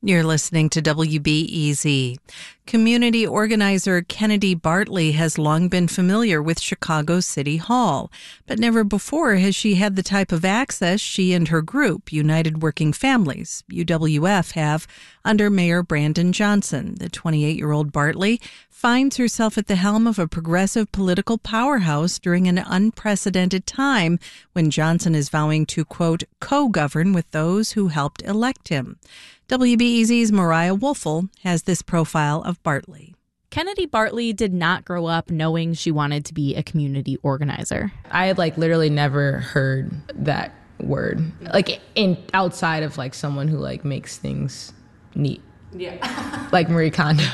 You're listening to WBEZ. Community organizer Kennedy Bartley has long been familiar with Chicago City Hall, but never before has she had the type of access she and her group, United Working Families, UWF, have under Mayor Brandon Johnson. The 28 year old Bartley finds herself at the helm of a progressive political powerhouse during an unprecedented time when Johnson is vowing to, quote, co govern with those who helped elect him. WBEZ's Mariah Woelfel has this profile of Bartley. Kennedy Bartley did not grow up knowing she wanted to be a community organizer. I had like literally never heard that word. Like in outside of like someone who like makes things neat. Yeah. like Marie Kondo.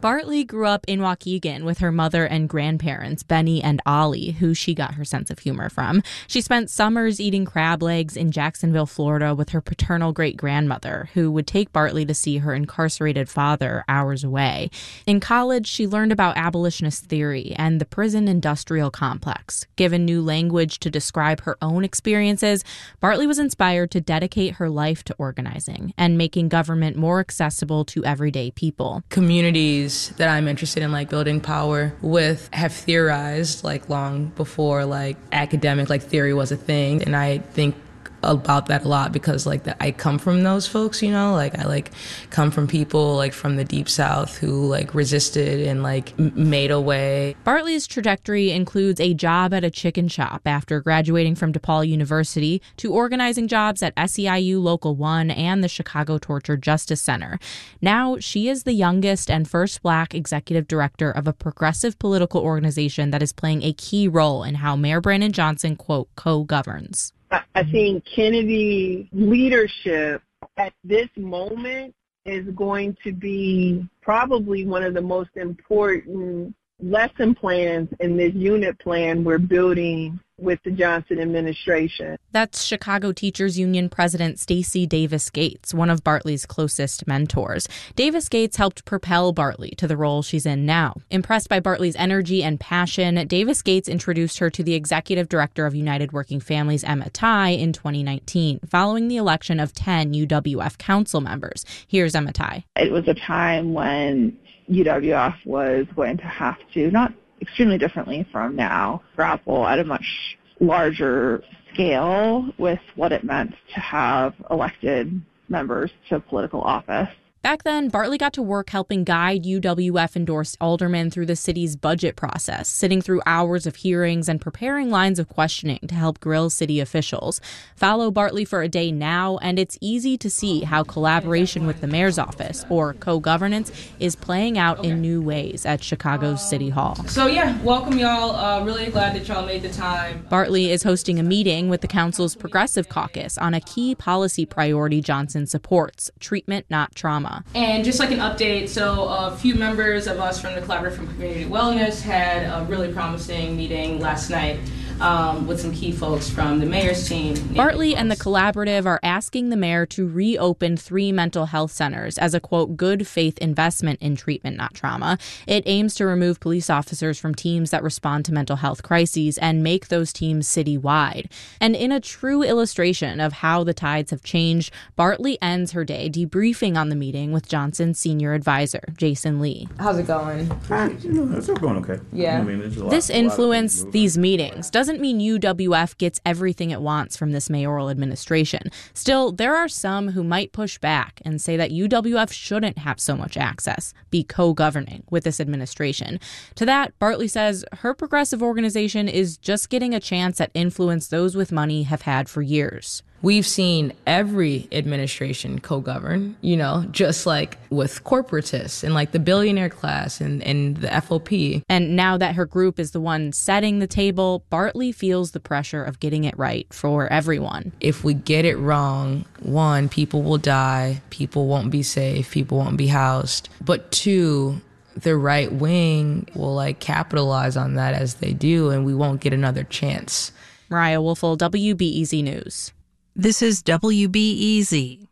Bartley grew up in Waukegan with her mother and grandparents, Benny and Ollie, who she got her sense of humor from. She spent summers eating crab legs in Jacksonville, Florida with her paternal great grandmother, who would take Bartley to see her incarcerated father hours away. In college, she learned about abolitionist theory and the prison industrial complex. Given new language to describe her own experiences, Bartley was inspired to dedicate her life to organizing and making government more accessible to everyday people. Communities that I'm interested in like building power with have theorized like long before like academic like theory was a thing. And I think about that a lot because like that I come from those folks, you know, like I like come from people like from the deep south who like resisted and like m- made a way. Bartley's trajectory includes a job at a chicken shop after graduating from DePaul University to organizing jobs at SEIU Local 1 and the Chicago Torture Justice Center. Now she is the youngest and first black executive director of a progressive political organization that is playing a key role in how Mayor Brandon Johnson quote co-governs. I mm-hmm. think Kennedy leadership at this moment is going to be probably one of the most important lesson plans in this unit plan we're building with the Johnson administration. That's Chicago Teachers Union President Stacy Davis Gates, one of Bartley's closest mentors. Davis Gates helped propel Bartley to the role she's in now. Impressed by Bartley's energy and passion, Davis Gates introduced her to the executive director of United Working Families, Emma Tighe, in 2019, following the election of 10 UWF council members. Here's Emma Tighe. It was a time when UWF was going to have to not extremely differently from now, grapple at a much larger scale with what it meant to have elected members to political office. Back then, Bartley got to work helping guide UWF endorsed aldermen through the city's budget process, sitting through hours of hearings and preparing lines of questioning to help grill city officials. Follow Bartley for a day now, and it's easy to see how collaboration with the mayor's office, or co governance, is playing out in new ways at Chicago's City Hall. So, yeah, welcome y'all. Uh, really glad that y'all made the time. Bartley is hosting a meeting with the council's Progressive Caucus on a key policy priority Johnson supports treatment, not trauma. And just like an update, so a few members of us from the Collaborative for Community Wellness had a really promising meeting last night um, with some key folks from the mayor's team. Bartley and the collaborative are asking the mayor to reopen three mental health centers as a quote good faith investment in treatment, not trauma. It aims to remove police officers from teams that respond to mental health crises and make those teams citywide. And in a true illustration of how the tides have changed, Bartley ends her day debriefing on the meeting with Johnson's senior advisor, Jason Lee. How's it going? Uh, you know, it's going okay. Yeah. I mean, lot, this influence, these meetings, doesn't doesn't mean UWF gets everything it wants from this mayoral administration. Still, there are some who might push back and say that UWF shouldn't have so much access, be co governing with this administration. To that, Bartley says her progressive organization is just getting a chance at influence those with money have had for years. We've seen every administration co-govern, you know, just like with corporatists and like the billionaire class and, and the FOP. And now that her group is the one setting the table, Bartley feels the pressure of getting it right for everyone. If we get it wrong, one, people will die, people won't be safe, people won't be housed. But two, the right wing will like capitalize on that as they do, and we won't get another chance. Mariah Woelfel, WBEZ News. This is WBEZ.